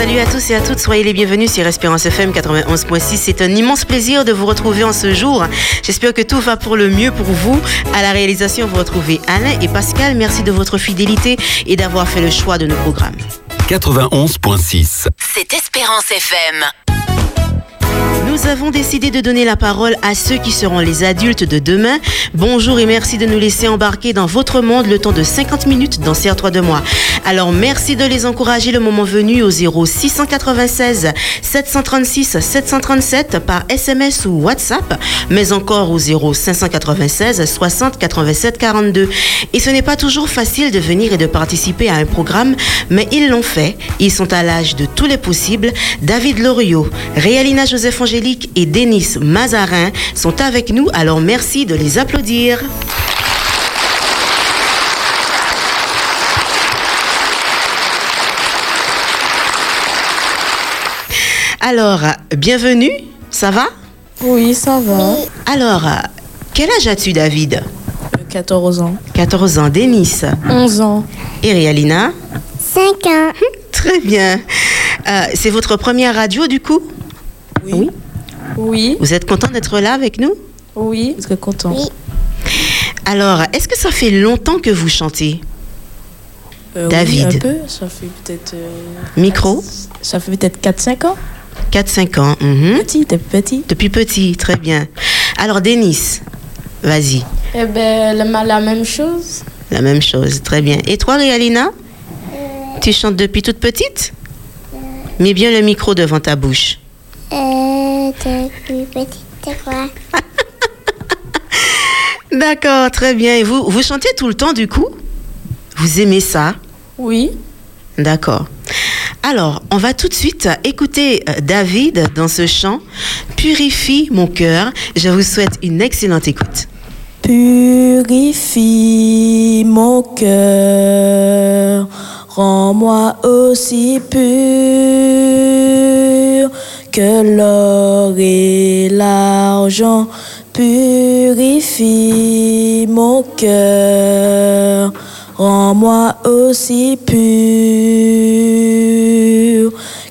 Salut à tous et à toutes, soyez les bienvenus sur Espérance FM 91.6. C'est un immense plaisir de vous retrouver en ce jour. J'espère que tout va pour le mieux pour vous. À la réalisation, vous retrouvez Alain et Pascal. Merci de votre fidélité et d'avoir fait le choix de nos programmes. 91.6 C'est Espérance FM. Nous avons décidé de donner la parole à ceux qui seront les adultes de demain. Bonjour et merci de nous laisser embarquer dans votre monde le temps de 50 minutes dans CR3 de moi. Alors merci de les encourager le moment venu au 0696 736 737 par SMS ou WhatsApp, mais encore au 0596 60 87 42. Et ce n'est pas toujours facile de venir et de participer à un programme, mais ils l'ont fait. Ils sont à l'âge de tous les possibles. David Loriot, Réalina Joseph Angélique et Denis Mazarin sont avec nous, alors merci de les applaudir. Alors, bienvenue, ça va? Oui, ça va. Alors, quel âge as-tu David? 14 ans. 14 ans, Denis? 11 ans. Et Réalina 5 ans. Très bien. Euh, C'est votre première radio du coup? Oui. Oui. Vous êtes content d'être là avec nous? Oui. Très content? Oui. Alors, est-ce que ça fait longtemps que vous chantez? Euh, oui, David. un peu. Ça fait peut-être. euh, Micro ça fait peut-être 4-5 ans. 4-5 ans. mhm. Petit, t'es petit. Depuis petit, très bien. Alors, Denis, vas-y. Eh ben, la, la même chose. La même chose, très bien. Et toi, Réalina Tu chantes depuis toute petite? Mets bien le micro devant ta bouche. Petite. D'accord, très bien. Et vous, vous chantez tout le temps du coup? Vous aimez ça? Oui. D'accord. Alors, on va tout de suite écouter euh, David dans ce chant Purifie mon cœur. Je vous souhaite une excellente écoute. Purifie mon cœur, rends-moi aussi pur que l'or et l'argent. Purifie mon cœur, rends-moi aussi pur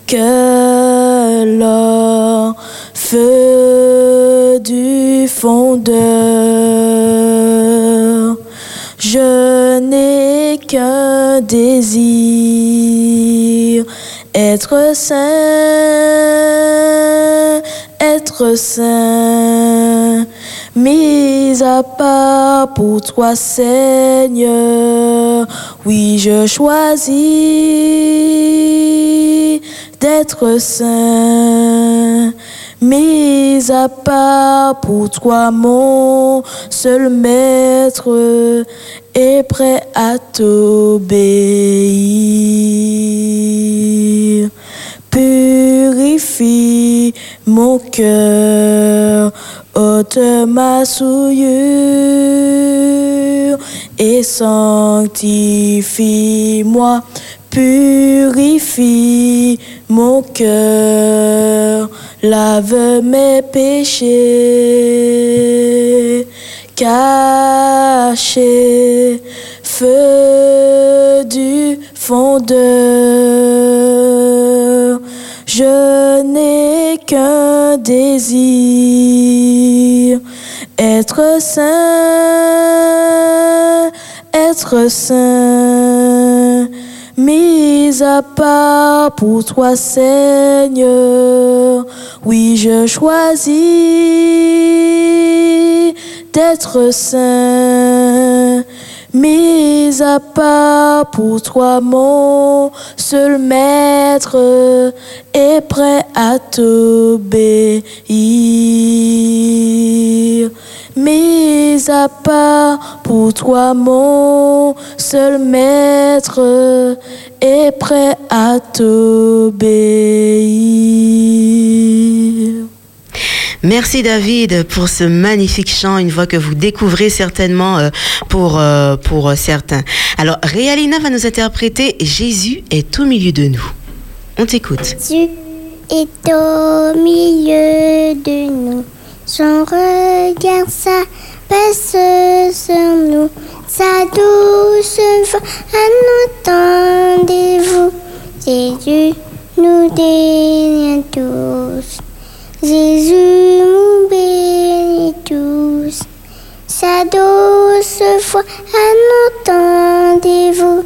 que l'or, feu du fondeur. Je n'ai qu'un désir, être saint, être saint, mis à part pour toi Seigneur. Oui, je choisis d'être saint. Mis à part pour toi, mon seul maître, est prêt à t'obéir. Purifie mon cœur, ôte ma souillure et sanctifie-moi. Purifie mon cœur, lave mes péchés, cachés, feu du fondeur. Je n'ai qu'un désir, être saint, être saint, mis à part pour toi Seigneur. Oui, je choisis d'être saint, mis à part pour toi mon seul maître est prêt à t'obéir. Mis à part pour toi mon seul maître est prêt à t'obéir. Merci David pour ce magnifique chant, une voix que vous découvrez certainement euh, pour, euh, pour certains. Alors, Réalina va nous interpréter Jésus est au milieu de nous. On t'écoute. Dieu est au milieu de nous. Son regard, sa passe sur nous. Sa douce voix, entendez-vous. Jésus nous bénit tous. Jésus nous bénit tous. Sa douce foi à entendez-vous.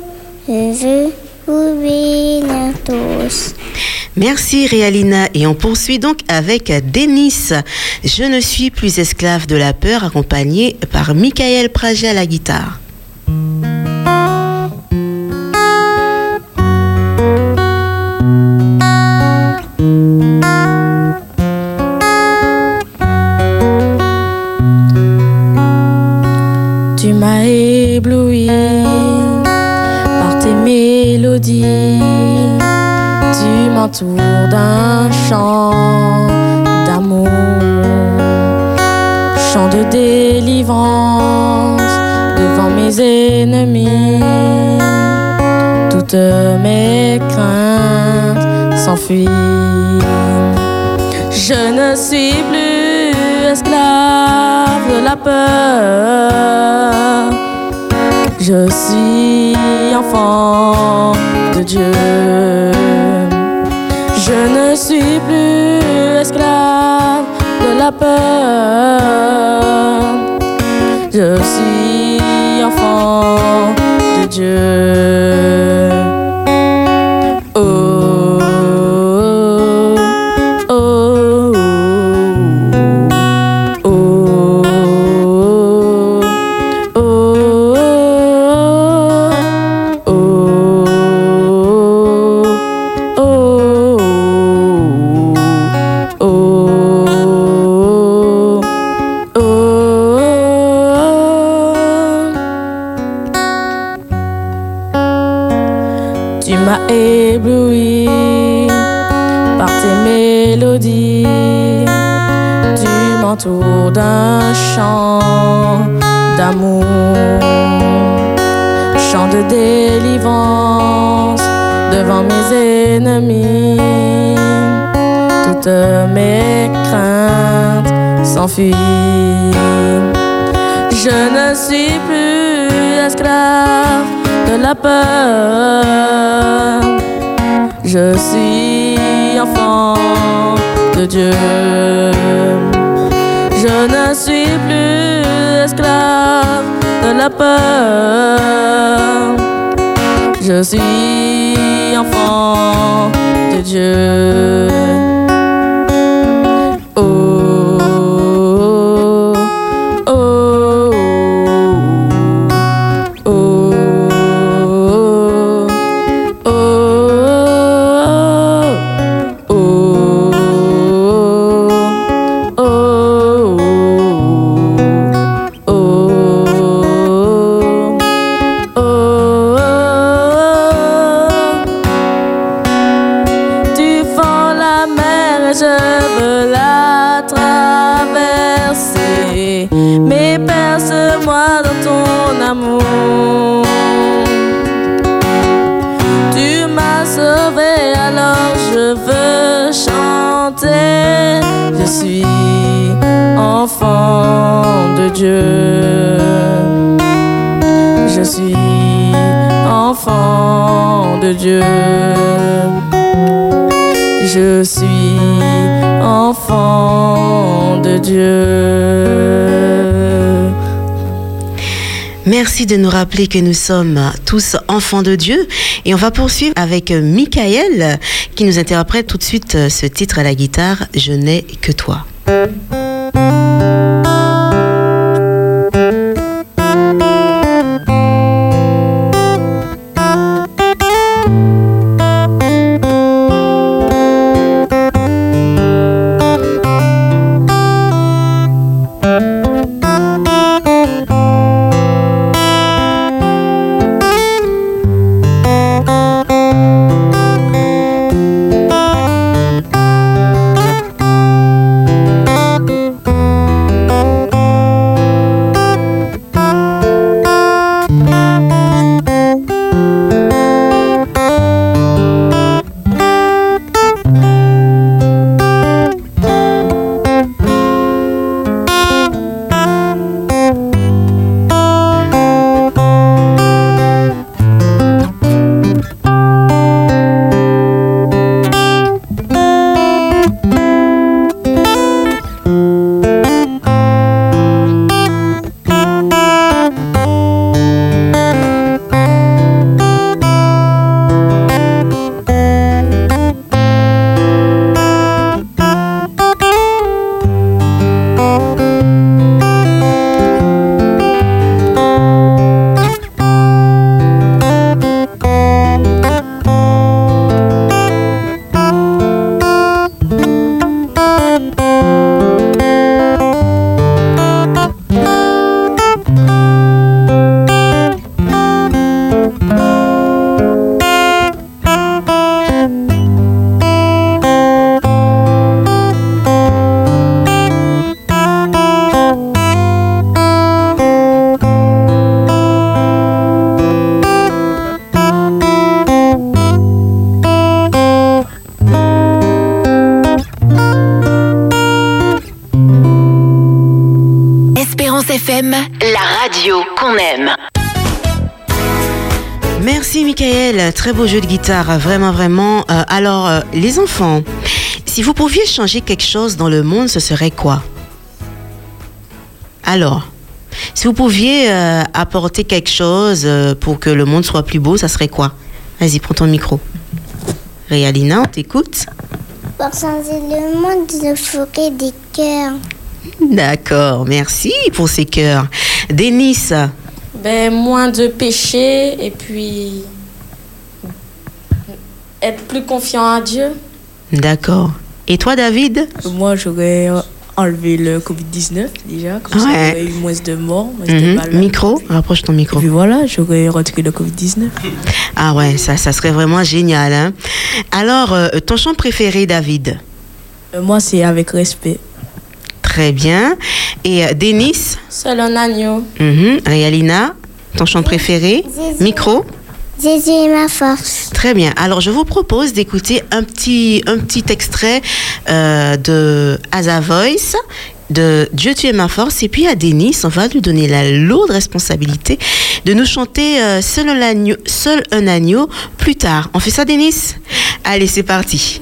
Je veux vous tous. Merci Réalina et on poursuit donc avec Denis. Je ne suis plus esclave de la peur accompagné par Michael Praget à la guitare. Tu m'entoures d'un chant d'amour, chant de délivrance devant mes ennemis. Toutes mes craintes s'enfuient. Je ne suis plus esclave de la peur. Je suis enfant de Dieu. Je ne suis plus esclave de la peur. Je suis enfant de Dieu. Je ne suis plus esclave de la peur. Je suis enfant de Dieu. Je ne suis plus esclave de la peur. Je suis enfant de Dieu. De nous rappeler que nous sommes tous enfants de Dieu. Et on va poursuivre avec Michael qui nous interprète tout de suite ce titre à la guitare, Je n'ai que toi. FM, la radio qu'on aime. Merci Michael, très beau jeu de guitare, vraiment vraiment. Euh, alors euh, les enfants, si vous pouviez changer quelque chose dans le monde, ce serait quoi? Alors, si vous pouviez euh, apporter quelque chose euh, pour que le monde soit plus beau, ça serait quoi? Vas-y, prends ton micro. Réalina, on t'écoute Pour changer le monde, je ferai des cœurs. D'accord, merci pour ces cœurs. Denis, Ben, moins de péché et puis être plus confiant à Dieu. d'accord. Et toi David? Moi, j'aurais enlevé le Covid-19 déjà, comme ça, Ouais. il y aurait eu moins de morts, moins Mhm. Micro, rapproche ton Et micro. puis voilà, j'aurais retiré le Covid-19. Ah ouais, ça, ça serait vraiment génial. Hein? Alors, euh, ton chant préféré, David? Euh, Moi, c'est avec respect. Très bien. Et euh, Denis Seul un agneau. Mhm. Réalina, ton chant préféré? Jésus. Micro? Jésus est ma force. Très bien. Alors, je vous propose d'écouter un petit, un petit extrait euh, de Asa Voice, de Dieu tu es ma force. Et puis à Denis, on va lui donner la lourde responsabilité de nous chanter euh, seul, un agneau, seul un agneau plus tard. On fait ça, Denis? Allez, c'est parti.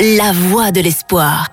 La voix de l'espoir.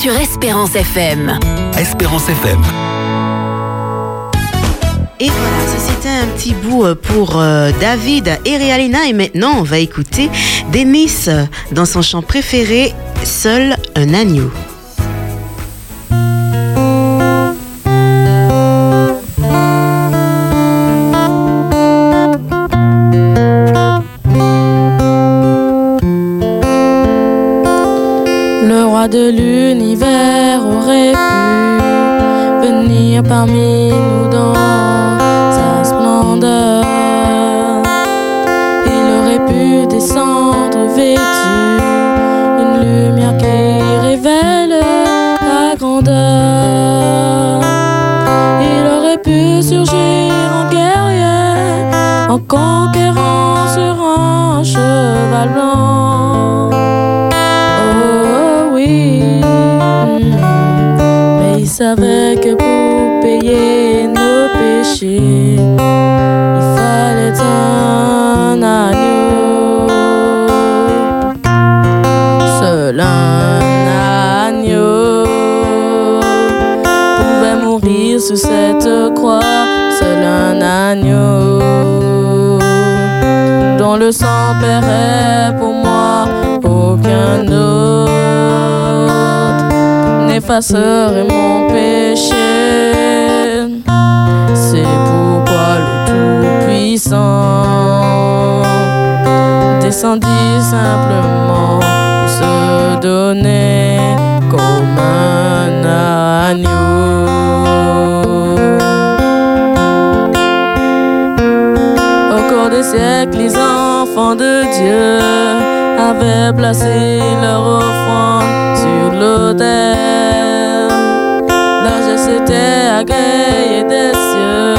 Sur Espérance FM. Espérance FM. Et voilà, ça c'était un petit bout euh, pour euh, David et Réalina. Et maintenant, on va écouter Demis dans son chant préféré, Seul un agneau. de l'univers aurait pu venir parmi savait que pour payer nos péchés, il fallait un agneau. Seul un agneau pouvait mourir sous cette croix. Seul un agneau dont le sang paierait pour moi aucun autre serait mon péché. C'est pourquoi le Tout-Puissant descendit simplement pour se donner comme un agneau. Au cours des siècles, les enfants de Dieu avaient placé leur offrande c'était agréé des cieux,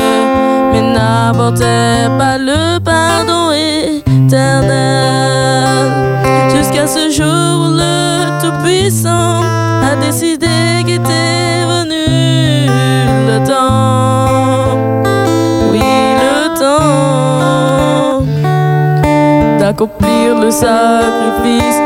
mais n'apportait pas le pardon éternel. Jusqu'à ce jour où le Tout-Puissant a décidé qu'était venu le temps. Oui, le temps d'accomplir le sacrifice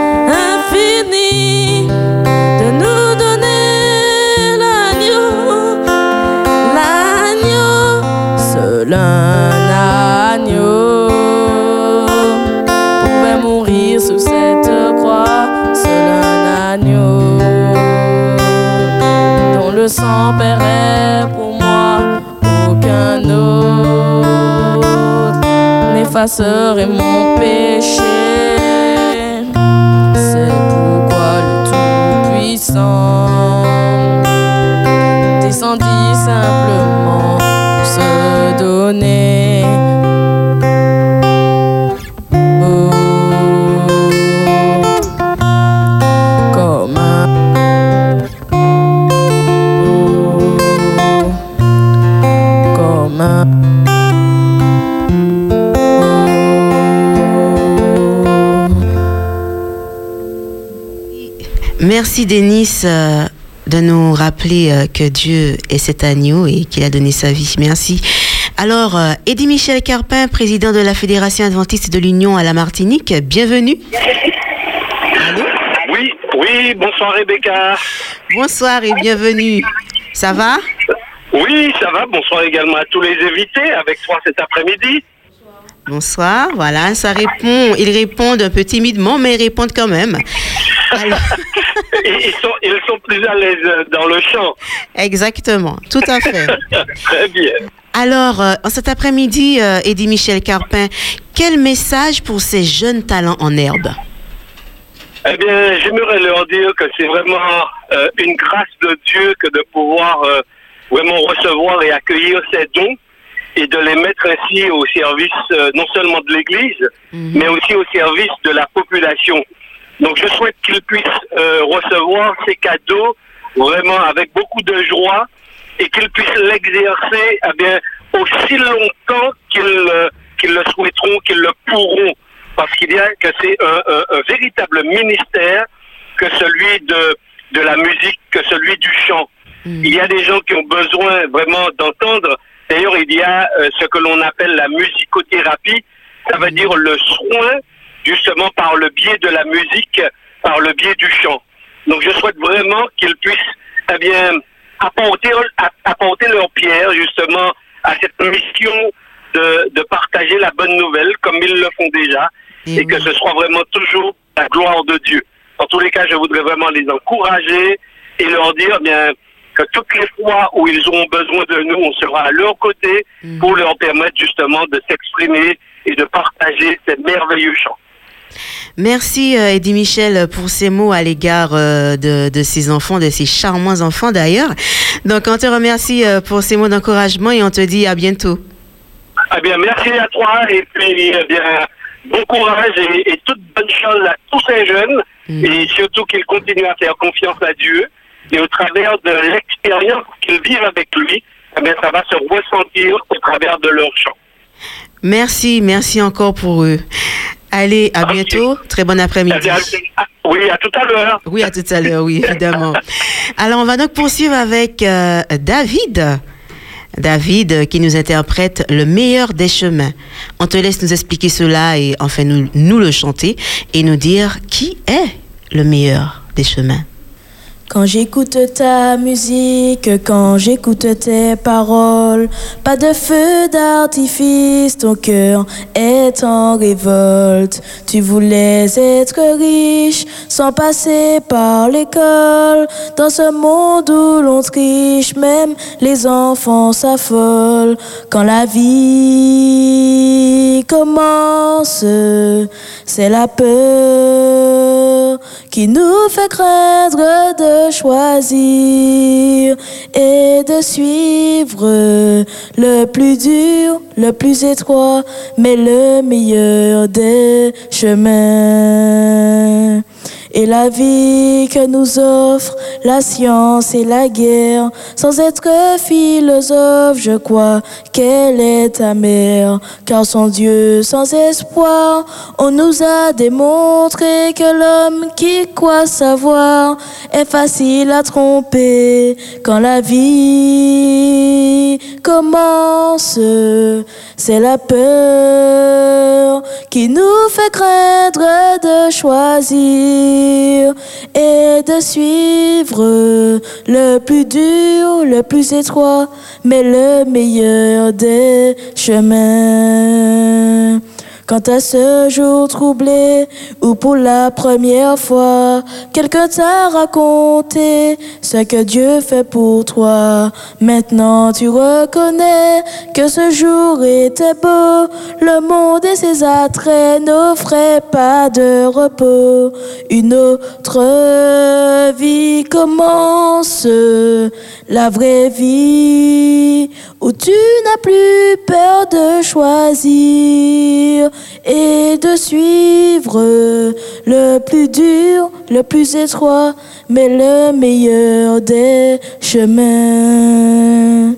n'effacerait mon péché. C'est pourquoi le Tout-Puissant descendit simplement pour se donner. Merci Denis euh, de nous rappeler euh, que Dieu est cet agneau et qu'il a donné sa vie. Merci. Alors, euh, Eddie Michel Carpin, président de la Fédération adventiste de l'Union à la Martinique, bienvenue. Allô? Oui, oui, bonsoir Rebecca. Bonsoir et bienvenue. Ça va? Oui, ça va, bonsoir également à tous les invités avec toi cet après-midi. Bonsoir, voilà, ça répond. Ils répondent un peu timidement, mais ils répondent quand même. Alors, ils sont, ils sont plus à l'aise dans le chant. exactement, tout à fait. Très bien. Alors, euh, cet après-midi, euh, Eddie Michel Carpin, quel message pour ces jeunes talents en herbe? Eh bien, j'aimerais leur dire que c'est vraiment euh, une grâce de Dieu que de pouvoir euh, vraiment recevoir et accueillir ces dons et de les mettre ainsi au service euh, non seulement de l'Église, mais aussi au service de la population. Donc, je souhaite qu'ils puissent euh, recevoir ces cadeaux vraiment avec beaucoup de joie et qu'ils puissent l'exercer eh bien, aussi longtemps qu'ils euh, qu'ils le souhaiteront, qu'ils le pourront. Parce qu'il y a que c'est un, un- un véritable ministère que celui de, de la musique, que celui du chant. Il y a des gens qui ont besoin vraiment d'entendre. D'ailleurs, il y a euh, ce que l'on appelle la musicothérapie. Ça veut dire le soin, justement, par le biais de la musique, par le biais du chant. Donc, je souhaite vraiment qu'ils puissent, eh bien, apporter, a- apporter leur pierre, justement, à cette mission de, partager la bonne nouvelle, comme ils le font déjà, et que ce soit vraiment toujours la gloire de Dieu. En tous les cas, je voudrais vraiment les encourager et leur dire eh bien que toutes les fois où ils auront besoin de nous, on sera à leur côté pour leur permettre justement de s'exprimer et de partager ces merveilleux chants. Merci euh, Eddie Michel pour ces mots à l'égard euh, de, de ces enfants, de ces charmants enfants d'ailleurs. Donc on te remercie euh, pour ces mots d'encouragement et on te dit à bientôt. Eh bien, merci à toi et puis eh bien bon courage et, et toute bonne chose à tous ces jeunes et surtout qu'ils continuent à faire confiance à Dieu et au travers de l'expérience qu'ils vivent avec lui, eh bien, ça va se ressentir au travers de leur chant. Merci, merci encore pour eux. Allez, à bientôt. Très bon après-midi. à- oui, à tout à l'heure. Oui, à tout à l'heure, oui, évidemment. Alors, on va donc poursuivre avec euh, David. David euh, qui nous interprète le meilleur des chemins. On te laisse nous expliquer cela et enfin nous, nous le chanter et nous dire qui est le meilleur des chemins. Quand j'écoute ta musique, quand j'écoute tes paroles, pas de feu d'artifice, ton cœur est en révolte. Tu voulais être riche sans passer par l'école. Dans ce monde où l'on triche, même les enfants s'affolent. Quand la vie commence, c'est la peur qui nous fait craindre de choisir et de suivre le plus dur, le plus étroit, mais le meilleur des chemins. Et la vie que nous offre la science et la guerre, sans être philosophe, je crois qu'elle est amère, car sans Dieu, sans espoir, on nous a démontré que l'homme qui croit savoir est facile à tromper quand la vie commence. C'est la peur qui nous fait craindre de choisir et de suivre le plus dur, le plus étroit, mais le meilleur des chemins. Quand à ce jour troublé, ou pour la première fois, quelqu'un t'a raconté ce que Dieu fait pour toi. Maintenant tu reconnais que ce jour était beau, le monde et ses attraits n'offraient pas de repos. Une autre vie commence, la vraie vie, où tu n'as plus peur de choisir et de suivre le plus dur, le plus étroit, mais le meilleur des chemins.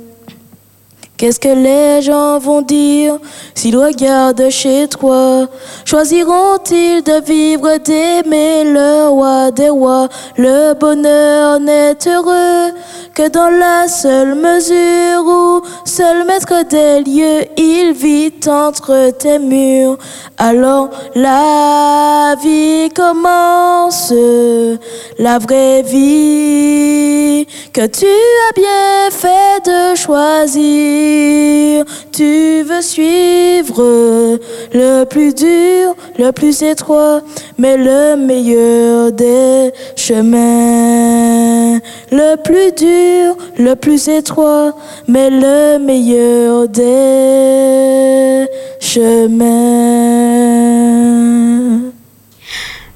Qu'est-ce que les gens vont dire s'ils regardent chez toi? Choisiront-ils de vivre, d'aimer le roi des rois? Le bonheur n'est heureux que dans la seule mesure où seul maître des lieux, il vit entre tes murs. Alors la vie commence, la vraie vie que tu as bien fait de choisir. Tu veux suivre le plus dur, le plus étroit, mais le meilleur des chemins. Le plus dur, le plus étroit, mais le meilleur des chemins.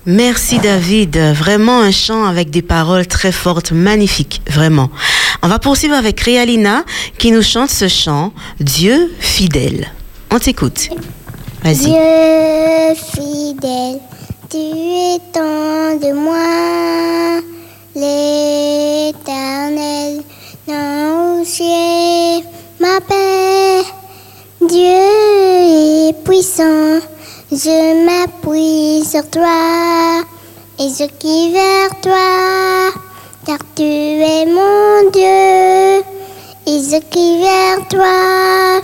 Merci David, vraiment un chant avec des paroles très fortes, magnifiques, vraiment. On va poursuivre avec Réalina qui nous chante ce chant, Dieu fidèle. On t'écoute. Vas-y. Dieu fidèle, tu es tant de moi, l'éternel, ciel, ma paix. Dieu est puissant, je m'appuie sur toi et je crie vers toi, car tu es mon Dieu et je vers toi.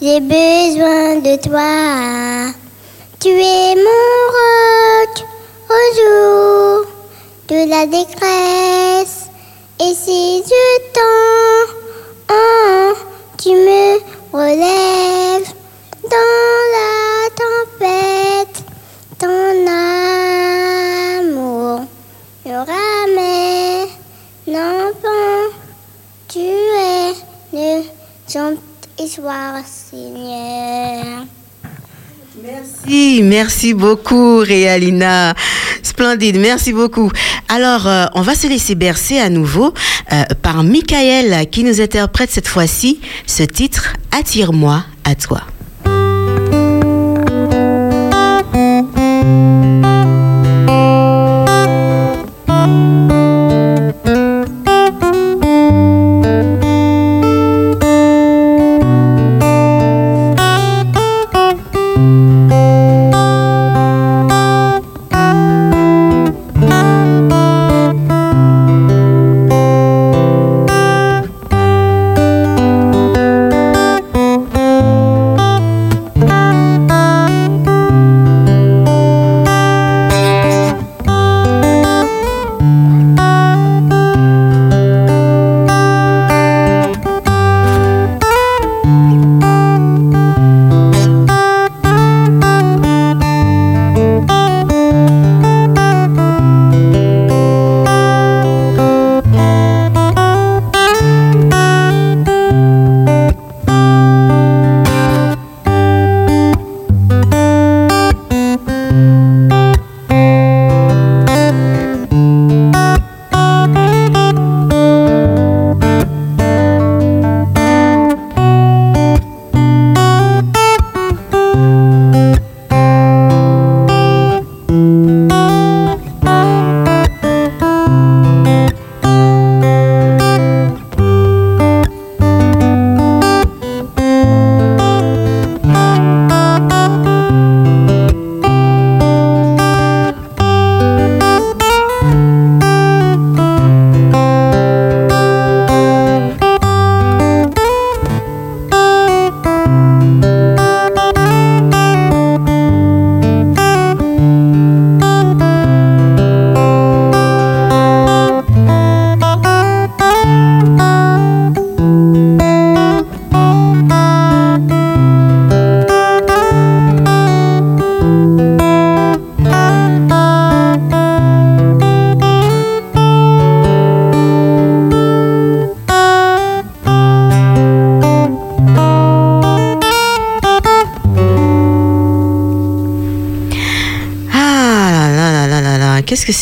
J'ai besoin de toi. Tu es mon roc au jour de la détresse. Et si je tends, oh, tu me relèves dans la tempête. Ton amour me ramène Tu es le et soir, Seigneur. Merci, merci beaucoup Réalina. Splendide, merci beaucoup. Alors, euh, on va se laisser bercer à nouveau euh, par Michael qui nous interprète cette fois-ci ce titre Attire-moi à toi.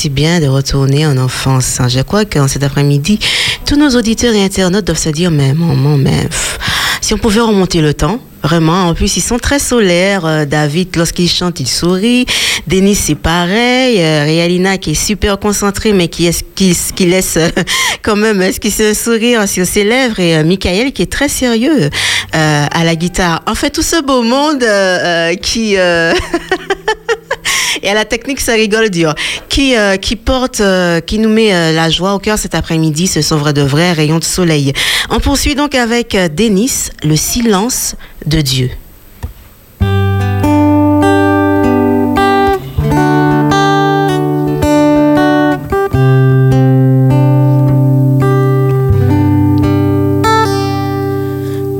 Bien de retourner en enfance. hein. Je crois qu'en cet après-midi, tous nos auditeurs et internautes doivent se dire, mais maman, mais si on pouvait remonter le temps, vraiment. En plus, ils sont très solaires. Euh, David, lorsqu'il chante, il sourit. Denis, c'est pareil. Euh, Réalina, qui est super concentrée, mais qui, laisse euh, quand même qui se sourire sur ses lèvres. Et Michael, qui est très sérieux à la guitare. En fait, tout ce beau monde qui... Et à la technique, ça rigole dur. Qui, euh, qui porte, euh, qui nous met euh, la joie au cœur cet après-midi. Ce sont de vrais rayons de soleil. On poursuit donc avec Denis, le silence de Dieu.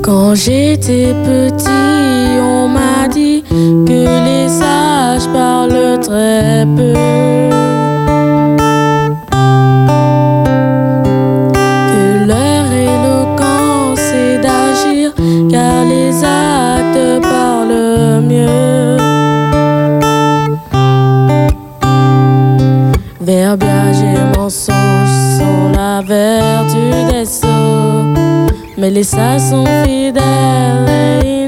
Quand j'étais petit, on m'a dit que très peu. Que leur éloquence est d'agir, car les actes parlent mieux. Verbiage et mensonge sont la vertu des sots. Mais les sages sont fidèles et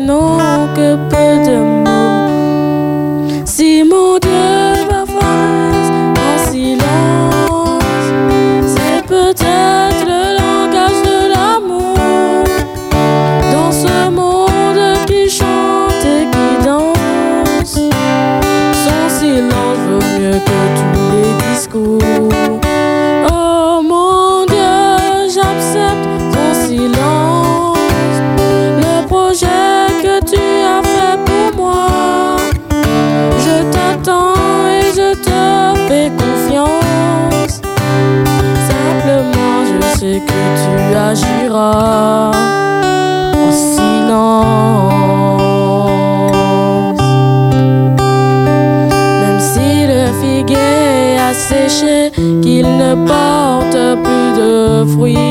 en silence. Même si le figuier a séché, qu'il ne porte plus de fruits.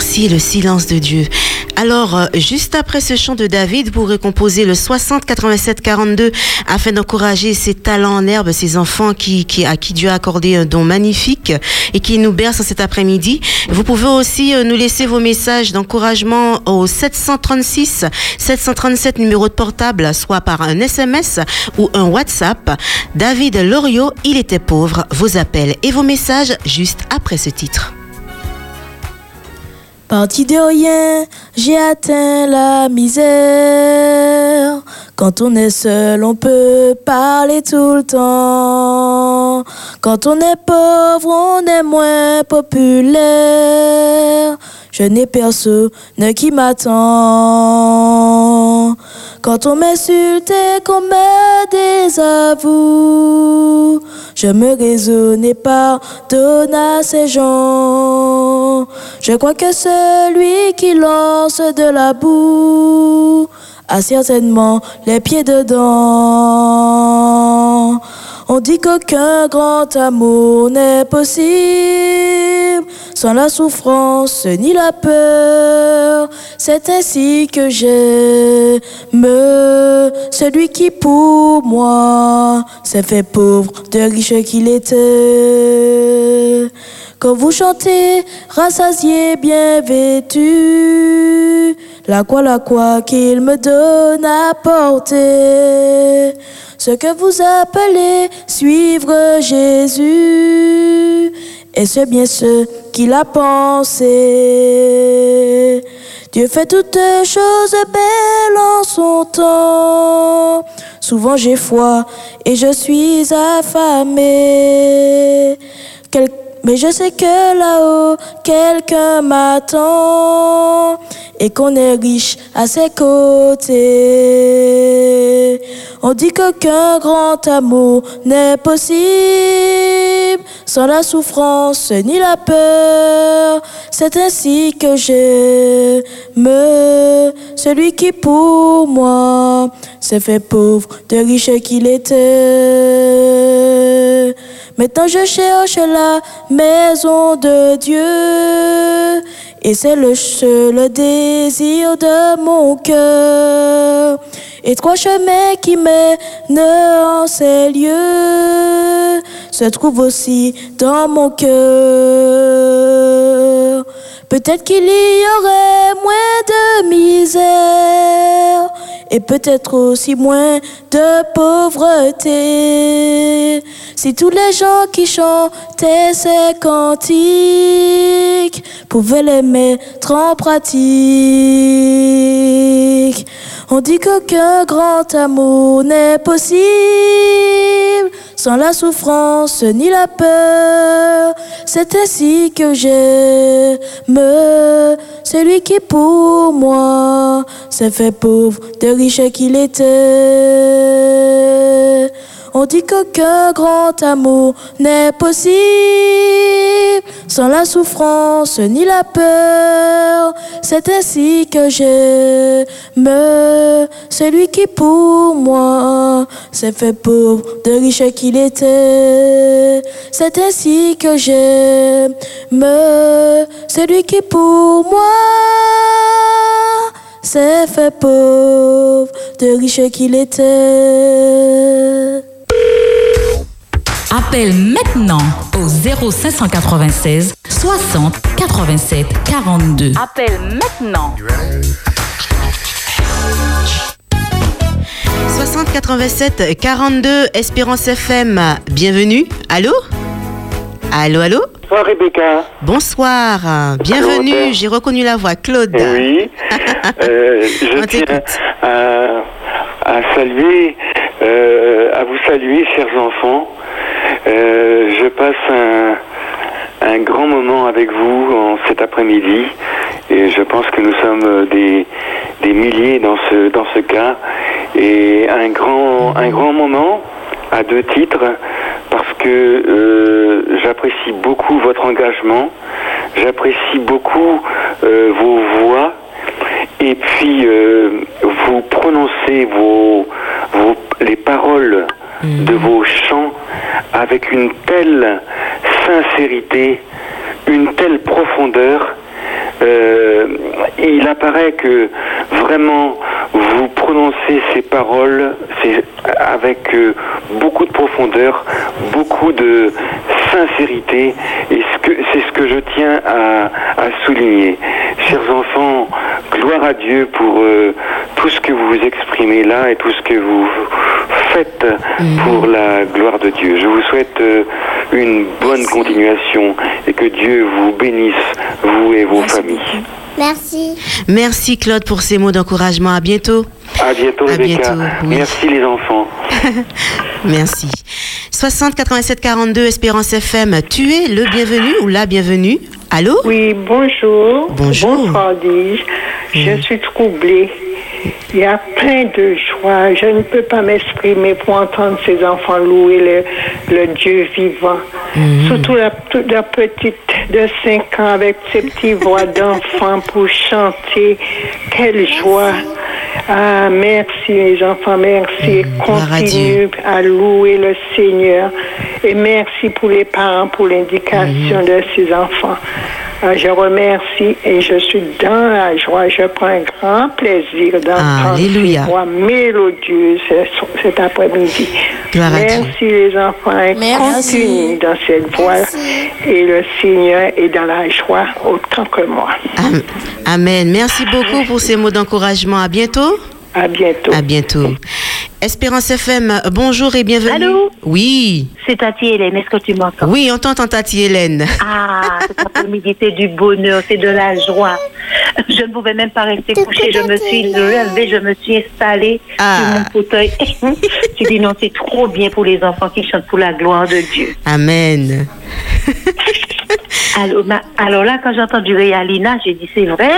Merci, le silence de Dieu. Alors, euh, juste après ce chant de David, vous pourrez composer le 60 87 42 afin d'encourager ces talents en herbe, ces enfants qui, qui, à qui Dieu a accordé un don magnifique et qui nous bercent cet après-midi. Vous pouvez aussi euh, nous laisser vos messages d'encouragement au 736 737 numéro de portable, soit par un SMS ou un WhatsApp. David Loriot, il était pauvre, vos appels et vos messages juste après ce titre. Parti de rien, j'ai atteint la misère. Quand on est seul, on peut parler tout le temps. Quand on est pauvre, on est moins populaire. Je n'ai personne qui m'attend. Quand on m'insulte et qu'on me désavoue, je me raisonne et pardonne à ces gens. Je crois que celui qui lance de la boue a certainement les pieds dedans. On dit qu'aucun grand amour n'est possible sans la souffrance ni la peur. C'est ainsi que j'aime celui qui pour moi s'est fait pauvre, de riche qu'il était. Quand vous chantez, rassasié, bien vêtu, la quoi, la quoi qu'il me donne à porter. Ce que vous appelez suivre Jésus, et c'est bien ce qu'il a pensé. Dieu fait toutes choses belles en son temps. Souvent j'ai foi et je suis affamé. Mais je sais que là-haut, quelqu'un m'attend et qu'on est riche à ses côtés. On dit qu'aucun grand amour n'est possible sans la souffrance ni la peur. C'est ainsi que j'aime celui qui pour moi s'est fait pauvre, de riche qu'il était. Maintenant je cherche la maison de Dieu et c'est le seul désir de mon cœur. Et trois chemins qui mènent en ces lieux se trouvent aussi dans mon cœur. Peut-être qu'il y aurait moins de misère et peut-être aussi moins de pauvreté. Si tous les gens qui chantaient ces cantiques pouvaient les mettre en pratique. On dit qu'aucun grand amour n'est possible sans la souffrance ni la peur. C'est ainsi que j'aime celui qui pour moi s'est fait pauvre, de riche qu'il était. On dit qu'aucun grand amour n'est possible sans la souffrance ni la peur. C'est ainsi que j'aime celui qui pour moi s'est fait pauvre, de riche qu'il était. C'est ainsi que j'aime celui qui pour moi s'est fait pauvre, de riche qu'il était. Appelle maintenant au 0596 60 87 42. Appelle maintenant. 60 87 42 Espérance FM. Bienvenue. Allô? Allô, allô? Bonsoir Rebecca. Bonsoir. Bienvenue. J'ai reconnu la voix. Claude. Oui. Euh, je tiens à, à saluer, euh, à vous saluer, chers enfants. Euh, je passe un, un grand moment avec vous en cet après-midi. Et je pense que nous sommes des, des milliers dans ce, dans ce cas. Et un grand, un grand moment à deux titres parce que euh, j'apprécie beaucoup votre engagement, j'apprécie beaucoup euh, vos voix. Et puis euh, vous prononcez vos, vos, les paroles de vos chants avec une telle sincérité, une telle profondeur. Euh, il apparaît que vraiment vous prononcez ces paroles avec euh, beaucoup de profondeur, beaucoup de sincérité, et c'est ce que je tiens à souligner. Chers enfants, gloire à Dieu pour euh, tout ce que vous exprimez là et tout ce que vous faites pour la gloire de Dieu. Je vous souhaite euh, une bonne continuation et que Dieu vous bénisse, vous et vos familles. Merci. Merci Claude pour ces mots d'encouragement. À bientôt. À bientôt, À Rebecca. bientôt, oui. Merci les enfants. Merci. 60 87 42 Espérance FM. Tu es le bienvenu ou la bienvenue? Allô Oui, bonjour. Bonjour. Bonsoir, dis-je. Je suis troublée. Il y a plein de joie. Je ne peux pas m'exprimer pour entendre ces enfants louer le, le Dieu vivant. Surtout la, petite de 5 ans avec ses petites voix d'enfant pour chanter. Quelle joie. Ah, merci les enfants, merci. à Continue à louer le Seigneur. Et merci pour les parents, pour l'indication de ces enfants. Euh, je remercie et je suis dans la joie. Je prends un grand plaisir d'entendre Alléluia. ces voix mélodieuses ce- cet après-midi. Merci les enfants. et Merci. Continuez dans cette voie. Et le Seigneur est dans la joie autant que moi. Am- Amen. Merci beaucoup pour ces mots d'encouragement. À bientôt. À bientôt. À bientôt. Espérance FM, bonjour et bienvenue. Allô Oui. C'est Tati Hélène, est-ce que tu m'entends Oui, on t'entend, Tati Hélène. Ah, cet après-midi, c'est du bonheur, c'est de la joie. Je ne pouvais même pas rester couchée. Je me suis levée, je me suis installée Ah. sur mon fauteuil. J'ai dit non, c'est trop bien pour les enfants qui chantent pour la gloire de Dieu. Amen. Alors, ma- alors là, quand j'ai entendu Réalina, j'ai dit c'est vrai.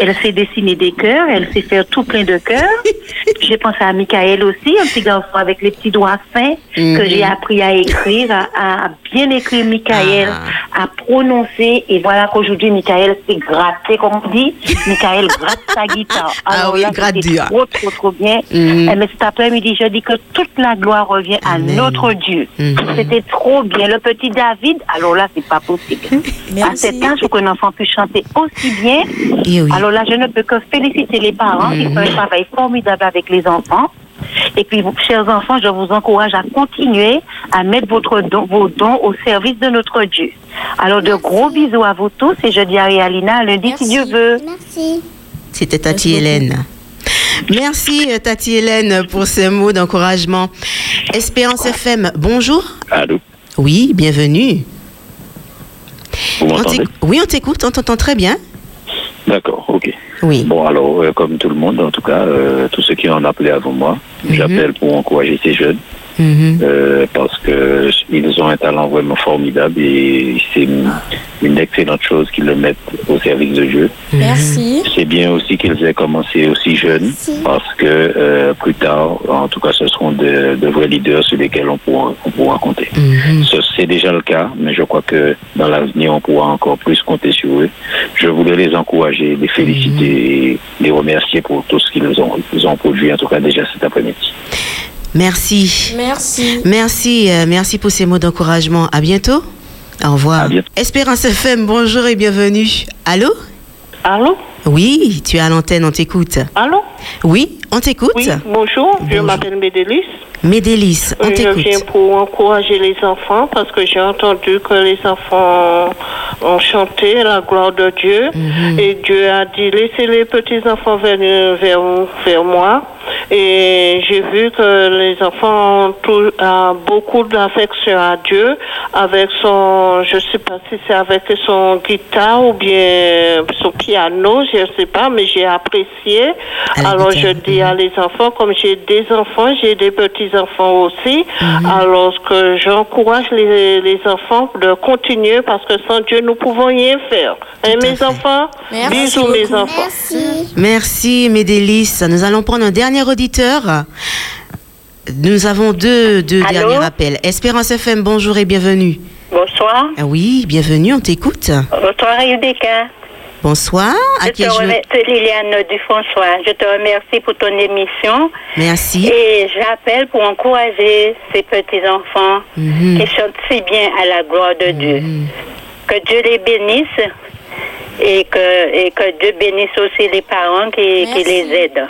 Elle sait dessiner des cœurs, elle sait faire tout plein de cœurs. J'ai pensé à Michael aussi, un petit garçon avec les petits doigts fins que Mhm. j'ai appris à écrire, à, à bien écrire Michael, à prononcer. Et voilà qu'aujourd'hui, Michael s'est gratté, comme on dit. Michael gratte sa guitare. Ah oui, là, gratte trop, trop, trop bien. Mhm. Eh, Mais cet après-midi, je dis que toute la gloire revient à notre Dieu. Mhm. C'était trop bien. Le petit David, alors là, c'est pas possible. À cet âge, pour qu'un enfant puisse chanter aussi bien. Eh oui. Alors là, je ne peux que féliciter les parents qui font un travail formidable avec les enfants. Et puis, vous, chers enfants, je vous encourage à continuer à mettre votre don- vos dons au service de notre Dieu. Alors, de gros bisous à vous tous et je dis à Réalina lundi si Dieu veut. Merci. C'était Tati Hélène. Merci euh, Tati Hélène pour ces mots d'encouragement. Espérance FM, bonjour. Allô Oui, bienvenue. Vous m'entendez? Oui, on t'écoute, on t'entend très bien. D'accord, ok. Oui. Bon, alors, euh, comme tout le monde, en tout cas, euh, tous ceux qui ont appelé avant moi, Mhm. j'appelle pour encourager ces jeunes. Mhm. euh, parce que ils ont un talent vraiment formidable et c'est une, une excellente chose qu'ils le mettent au service de Dieu. Merci. C'est bien aussi qu'ils aient commencé aussi jeunes parce que euh, plus tard, en tout cas, ce seront de, de vrais leaders sur lesquels on pourra, on pourra compter. Ce- C'est déjà le cas, mais je crois que dans l'avenir, on pourra encore plus compter sur eux. Je voulais les encourager, les féliciter et les remercier pour tout ce qu'ils ont, ils ont produit, en tout cas déjà cet après-midi. Merci. Merci. Merci, euh, merci pour ces mots d'encouragement. À bientôt. Au revoir. Espérance FM, bonjour et bienvenue. Allô? Allô? Oui, tu es à l'antenne, on t'écoute. Allô? Oui, on t'écoute. Oui, bonjour, je m'appelle Médélis. Médélis, on Euh, Je t'écoute. viens pour encourager les enfants parce que j'ai entendu que les enfants ont chanté la gloire de Dieu Mhm. et Dieu a dit laissez les petits enfants venir vers, vers moi et j'ai vu que les enfants ont tout- euh, beaucoup d'affection à Dieu avec son je sais pas si c'est avec son guitare ou bien son piano je sais pas mais j'ai apprécié alors je dis à les enfants comme j'ai des enfants j'ai des petits enfants aussi alors que j'encourage les, les enfants de continuer parce que sans Dieu nous pouvons rien faire hein, mes enfants? Merci bisous mes enfants Merci, Médélis. Nous allons prendre un dernier auditeur. Nous avons deux, deux Allô? derniers appels. Espérance FM, bonjour et bienvenue. Bonsoir. Ah oui, bienvenue, on t'écoute. Bonsoir, Rebecca. Bonsoir. À Je qui te je... remercie, Liliane Dufonsois. Je te remercie pour ton émission. Merci. Et j'appelle pour encourager ces petits-enfants Mhm. qui chantent si bien à la gloire de Dieu. Que Dieu les bénisse et que, et que Dieu bénisse aussi les parents qui, qui les aident.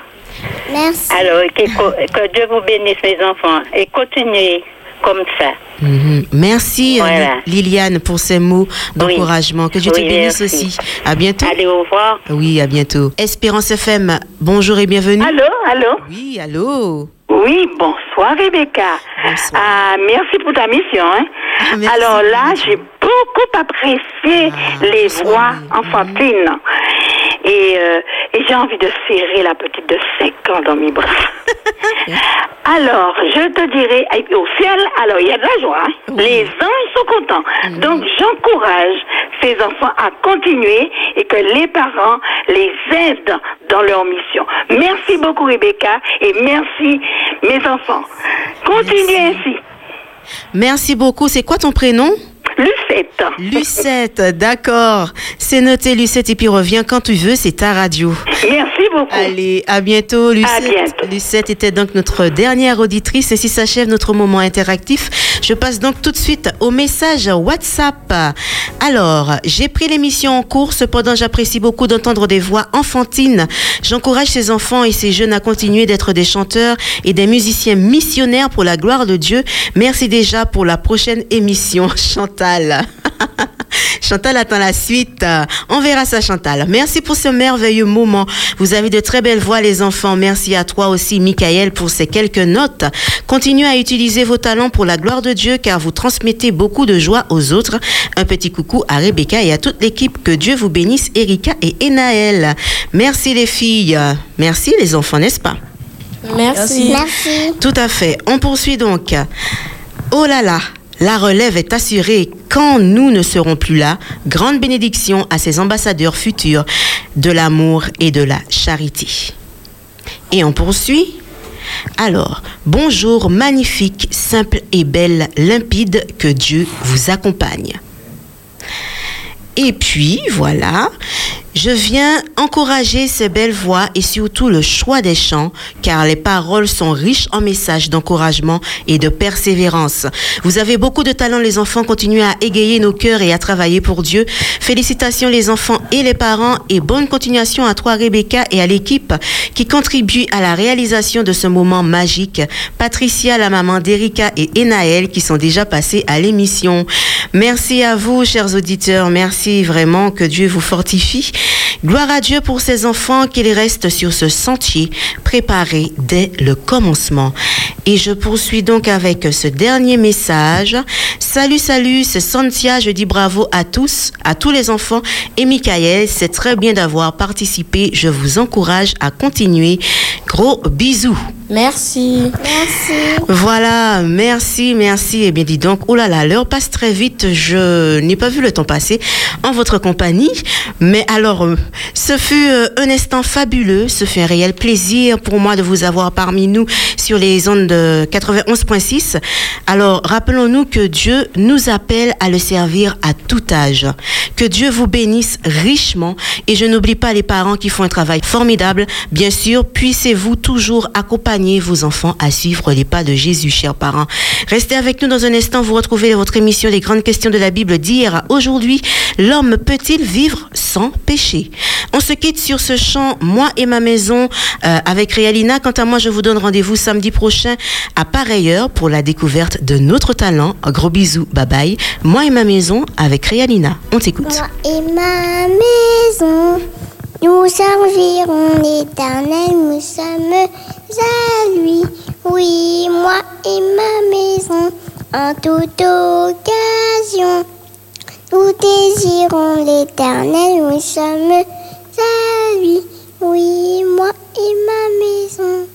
Merci. Alors, que, que Dieu vous bénisse, mes enfants, et continuez comme ça. Mhm. Merci euh, Voilà. Liliane pour ces mots d'encouragement. Que Dieu te bénisse merci. aussi. À bientôt. Allez, au revoir. Oui, à bientôt. Espérance FM, bonjour et bienvenue. Allô, allô Oui, allô Oui, bonsoir Rebecca. Ah, merci pour ta mission. hein. Alors là, j'ai beaucoup apprécié les voix enfantines. Et, euh, et j'ai envie de serrer la petite de 5 ans dans mes bras. alors, je te dirais, au ciel, alors il y a de la joie. hein. Les anges sont contents. Donc, j'encourage ces enfants à continuer et que les parents les aident dans leur mission. Merci beaucoup, Rebecca, et merci, mes enfants. Continuez ainsi. Merci beaucoup. C'est quoi ton prénom? Lucette. Lucette, d'accord. C'est noté, Lucette, et puis reviens quand tu veux, c'est ta radio. Merci beaucoup. Allez, à bientôt, Lucette. À bientôt. Lucette était donc notre dernière auditrice. Et si s'achève notre moment interactif, Je passe donc tout de suite au message WhatsApp. Alors, j'ai pris l'émission en cours, cependant j'apprécie beaucoup d'entendre des voix enfantines. J'encourage ces enfants et ces jeunes à continuer d'être des chanteurs et des musiciens missionnaires pour la gloire de Dieu. Merci déjà pour la prochaine émission, Chantal. Chantal attend la suite. On verra ça, Chantal. Merci pour ce merveilleux moment. Vous avez de très belles voix, les enfants. Merci à toi aussi, Michael, pour ces quelques notes. Continuez à utiliser vos talents pour la gloire de Dieu, car vous transmettez beaucoup de joie aux autres. Un petit coucou à Rebecca et à toute l'équipe. Que Dieu vous bénisse, Erika et Enaël. Merci, les filles. Merci, les enfants, n'est-ce pas? Merci. Merci. Tout à fait. On poursuit donc. Oh là là, la relève est assurée quand nous ne serons plus là. Grande bénédiction à ces ambassadeurs futurs de l'amour et de la charité. Et on poursuit. Alors, bonjour, magnifique, simple et belle, limpide, que Dieu vous accompagne. Et puis, voilà, je viens encourager ces belles voix et surtout le choix des chants, car les paroles sont riches en messages d'encouragement et de persévérance. Vous avez beaucoup de talent, les enfants. Continuez à égayer nos cœurs et à travailler pour Dieu. Félicitations, les enfants et les parents, et bonne continuation à toi, Rebecca, et à l'équipe qui contribue à la réalisation de ce moment magique. Patricia, la maman d'Erika et Enaël, qui sont déjà passés à l'émission. Merci à vous, chers auditeurs. Merci vraiment que Dieu vous fortifie. Gloire à Dieu pour ces enfants qu'ils restent sur ce sentier préparé dès le commencement. Et je poursuis donc avec ce dernier message. Salut, salut, c'est Santia. Je dis bravo à tous, à tous les enfants. Et Michael, c'est très bien d'avoir participé. Je vous encourage à continuer. Gros bisous. Merci. Merci. Voilà, merci, merci. Eh bien, dis donc, oh là là, l'heure passe très vite. Je n'ai pas vu le temps passer en votre compagnie. Mais alors, euh, ce fut euh, un instant fabuleux. Ce fut un réel plaisir pour moi de vous avoir parmi nous sur les ondes de 91.6. Alors, rappelons-nous que Dieu nous appelle à le servir à tout âge. Que Dieu vous bénisse richement. Et je n'oublie pas les parents qui font un travail formidable. Bien sûr, puissez-vous toujours vos enfants à suivre les pas de Jésus, chers parents. Restez avec nous dans un instant. Vous retrouvez votre émission Les grandes questions de la Bible d'hier à aujourd'hui. L'homme peut-il vivre sans péché? On se quitte sur ce chant, moi et ma maison, euh, avec Réalina. Quant à moi, je vous donne rendez-vous samedi prochain à pareille heure pour la découverte de notre talent. Un gros bisous, bye bye. Moi et ma maison avec Réalina. On t'écoute. Moi et ma maison, nous servirons l'éternel, nous sommes à lui. Oui, moi et ma maison, en toute occasion, nous désirons l'éternel, nous sommes à lui. Oui, moi et ma maison.